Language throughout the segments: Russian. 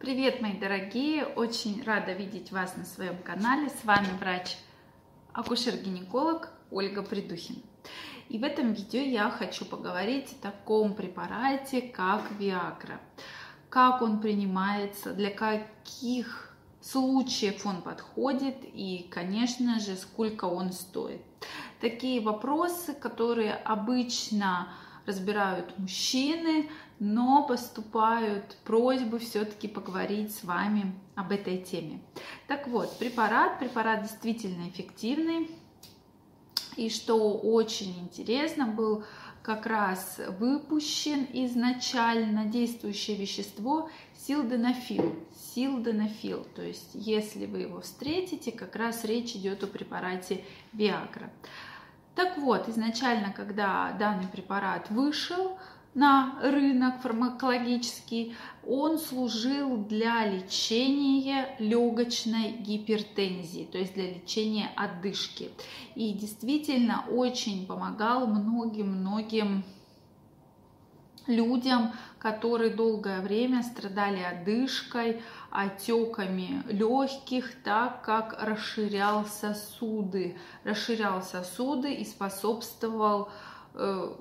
Привет, мои дорогие! Очень рада видеть вас на своем канале. С вами врач-акушер-гинеколог Ольга Придухин. И в этом видео я хочу поговорить о таком препарате, как Viagra. Как он принимается, для каких случаев он подходит и, конечно же, сколько он стоит. Такие вопросы, которые обычно разбирают мужчины, но поступают просьбы все-таки поговорить с вами об этой теме. Так вот, препарат, препарат действительно эффективный. И что очень интересно, был как раз выпущен изначально действующее вещество силденафил. Силденафил, то есть если вы его встретите, как раз речь идет о препарате Viagra. Так вот, изначально, когда данный препарат вышел, на рынок фармакологический, он служил для лечения легочной гипертензии, то есть для лечения отдышки. И действительно очень помогал многим-многим людям, которые долгое время страдали одышкой, отеками легких, так как расширял сосуды, расширял сосуды и способствовал э,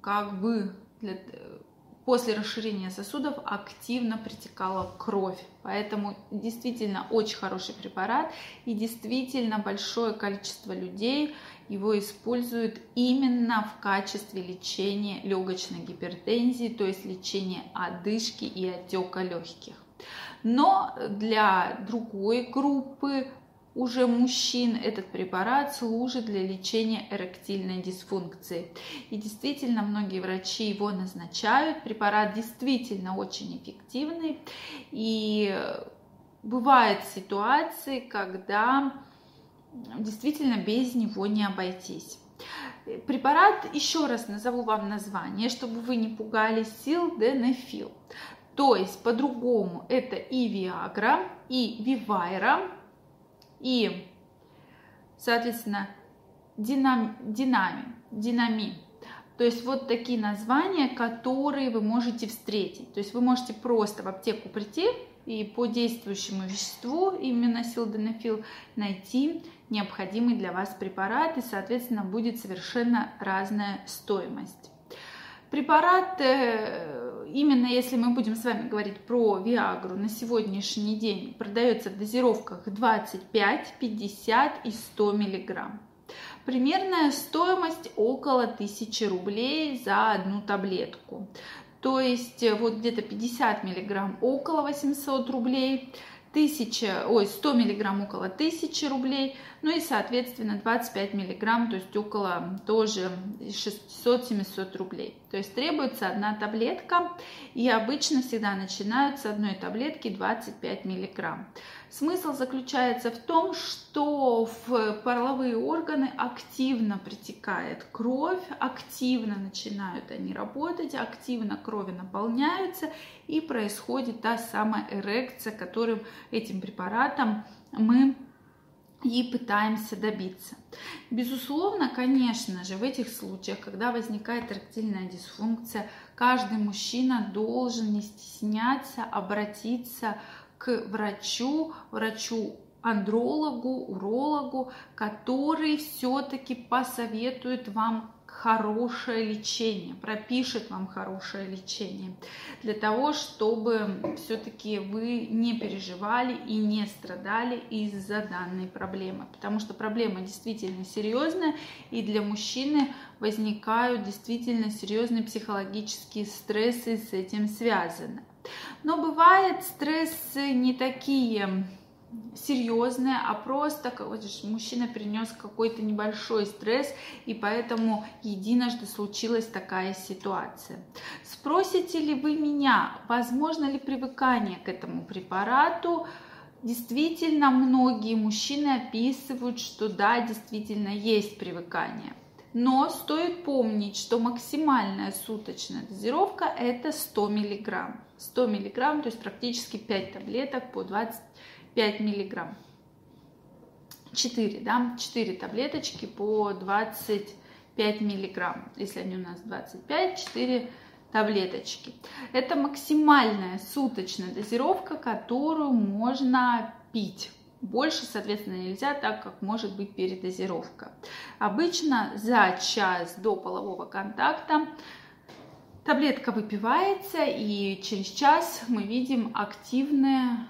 как бы для, после расширения сосудов активно притекала кровь. Поэтому действительно очень хороший препарат и действительно большое количество людей его используют именно в качестве лечения легочной гипертензии, то есть лечения одышки и отека легких. Но для другой группы уже мужчин этот препарат служит для лечения эректильной дисфункции. И действительно, многие врачи его назначают. Препарат действительно очень эффективный. И бывают ситуации, когда действительно без него не обойтись. Препарат, еще раз назову вам название, чтобы вы не пугались, силденефил. То есть по-другому это и Viagra, и Vivira, и, соответственно, динам, динами, динами. То есть вот такие названия, которые вы можете встретить. То есть вы можете просто в аптеку прийти и по действующему веществу, именно силденафил, найти необходимый для вас препарат, и, соответственно, будет совершенно разная стоимость. Препарат э, именно если мы будем с вами говорить про Виагру на сегодняшний день, продается в дозировках 25, 50 и 100 миллиграмм. Примерная стоимость около 1000 рублей за одну таблетку. То есть э, вот где-то 50 миллиграмм около 800 рублей, 1000, ой, 100 миллиграмм около 1000 рублей, ну и, соответственно, 25 миллиграмм, то есть около тоже 600-700 рублей. То есть требуется одна таблетка, и обычно всегда начинают с одной таблетки 25 миллиграмм. Смысл заключается в том, что в половые органы активно притекает кровь, активно начинают они работать, активно крови наполняются, и происходит та самая эрекция, которым этим препаратом мы и пытаемся добиться. Безусловно, конечно же, в этих случаях, когда возникает эректильная дисфункция, каждый мужчина должен не стесняться обратиться к врачу, врачу андрологу, урологу, который все-таки посоветует вам хорошее лечение, пропишет вам хорошее лечение, для того, чтобы все-таки вы не переживали и не страдали из-за данной проблемы, потому что проблема действительно серьезная, и для мужчины возникают действительно серьезные психологические стрессы с этим связаны. Но бывает стрессы не такие серьезное, а просто вот, мужчина принес какой-то небольшой стресс, и поэтому единожды случилась такая ситуация. Спросите ли вы меня, возможно ли привыкание к этому препарату? Действительно, многие мужчины описывают, что да, действительно есть привыкание. Но стоит помнить, что максимальная суточная дозировка это 100 мг. 100 мг, то есть практически 5 таблеток по 20 5 миллиграмм. 4, да, 4 таблеточки по 25 миллиграмм. Если они у нас 25, 4 таблеточки. Это максимальная суточная дозировка, которую можно пить. Больше, соответственно, нельзя, так как может быть передозировка. Обычно за час до полового контакта таблетка выпивается, и через час мы видим активное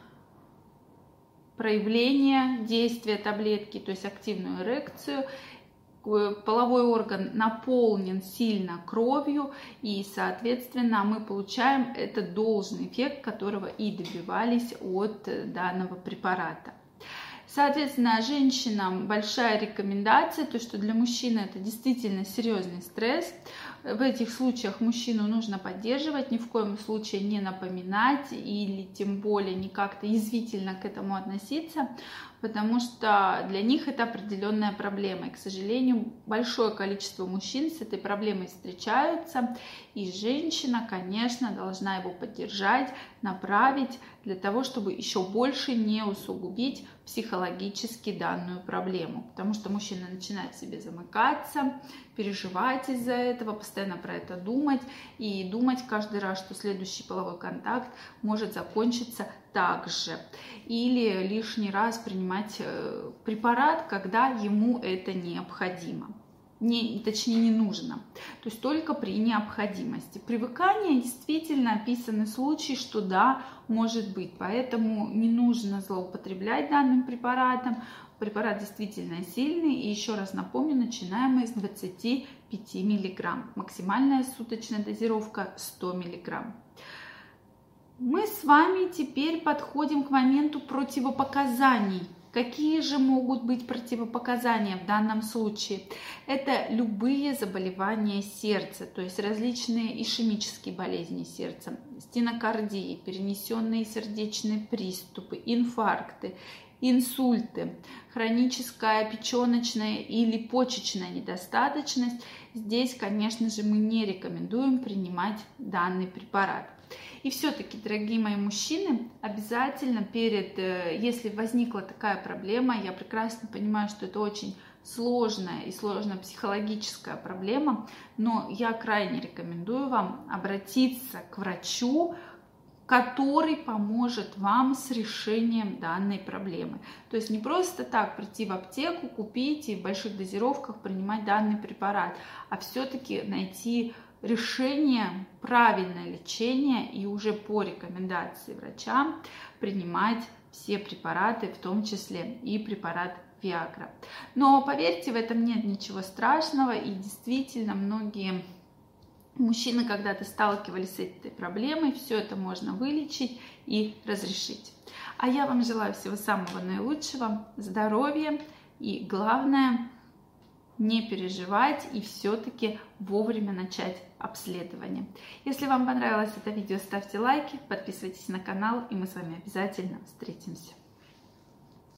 проявление действия таблетки, то есть активную эрекцию половой орган наполнен сильно кровью, и, соответственно, мы получаем этот должный эффект, которого и добивались от данного препарата. Соответственно, женщинам большая рекомендация, то что для мужчины это действительно серьезный стресс. В этих случаях мужчину нужно поддерживать, ни в коем случае не напоминать или тем более не как-то язвительно к этому относиться, потому что для них это определенная проблема. И, к сожалению, большое количество мужчин с этой проблемой встречаются, и женщина, конечно, должна его поддержать, направить для того, чтобы еще больше не усугубить психологически данную проблему. Потому что мужчина начинает в себе замыкаться, переживать из-за этого, постоянно про это думать и думать каждый раз, что следующий половой контакт может закончиться так же. Или лишний раз принимать э, препарат, когда ему это необходимо не, точнее не нужно, то есть только при необходимости. Привыкание действительно описаны случаи, что да, может быть, поэтому не нужно злоупотреблять данным препаратом. Препарат действительно сильный, и еще раз напомню, начинаем мы с 25 мг. Максимальная суточная дозировка 100 мг. Мы с вами теперь подходим к моменту противопоказаний Какие же могут быть противопоказания в данном случае? Это любые заболевания сердца, то есть различные ишемические болезни сердца, стенокардии, перенесенные сердечные приступы, инфаркты, инсульты, хроническая печеночная или почечная недостаточность. Здесь, конечно же, мы не рекомендуем принимать данный препарат. И все-таки, дорогие мои мужчины, обязательно перед, э, если возникла такая проблема, я прекрасно понимаю, что это очень сложная и сложная психологическая проблема, но я крайне рекомендую вам обратиться к врачу, который поможет вам с решением данной проблемы. То есть не просто так прийти в аптеку, купить и в больших дозировках принимать данный препарат, а все-таки найти решение, правильное лечение и уже по рекомендации врача принимать все препараты, в том числе и препарат Viagra. Но поверьте, в этом нет ничего страшного и действительно многие мужчины когда-то сталкивались с этой проблемой, все это можно вылечить и разрешить. А я вам желаю всего самого наилучшего, здоровья и главное не переживать и все-таки вовремя начать обследование. Если вам понравилось это видео, ставьте лайки, подписывайтесь на канал, и мы с вами обязательно встретимся.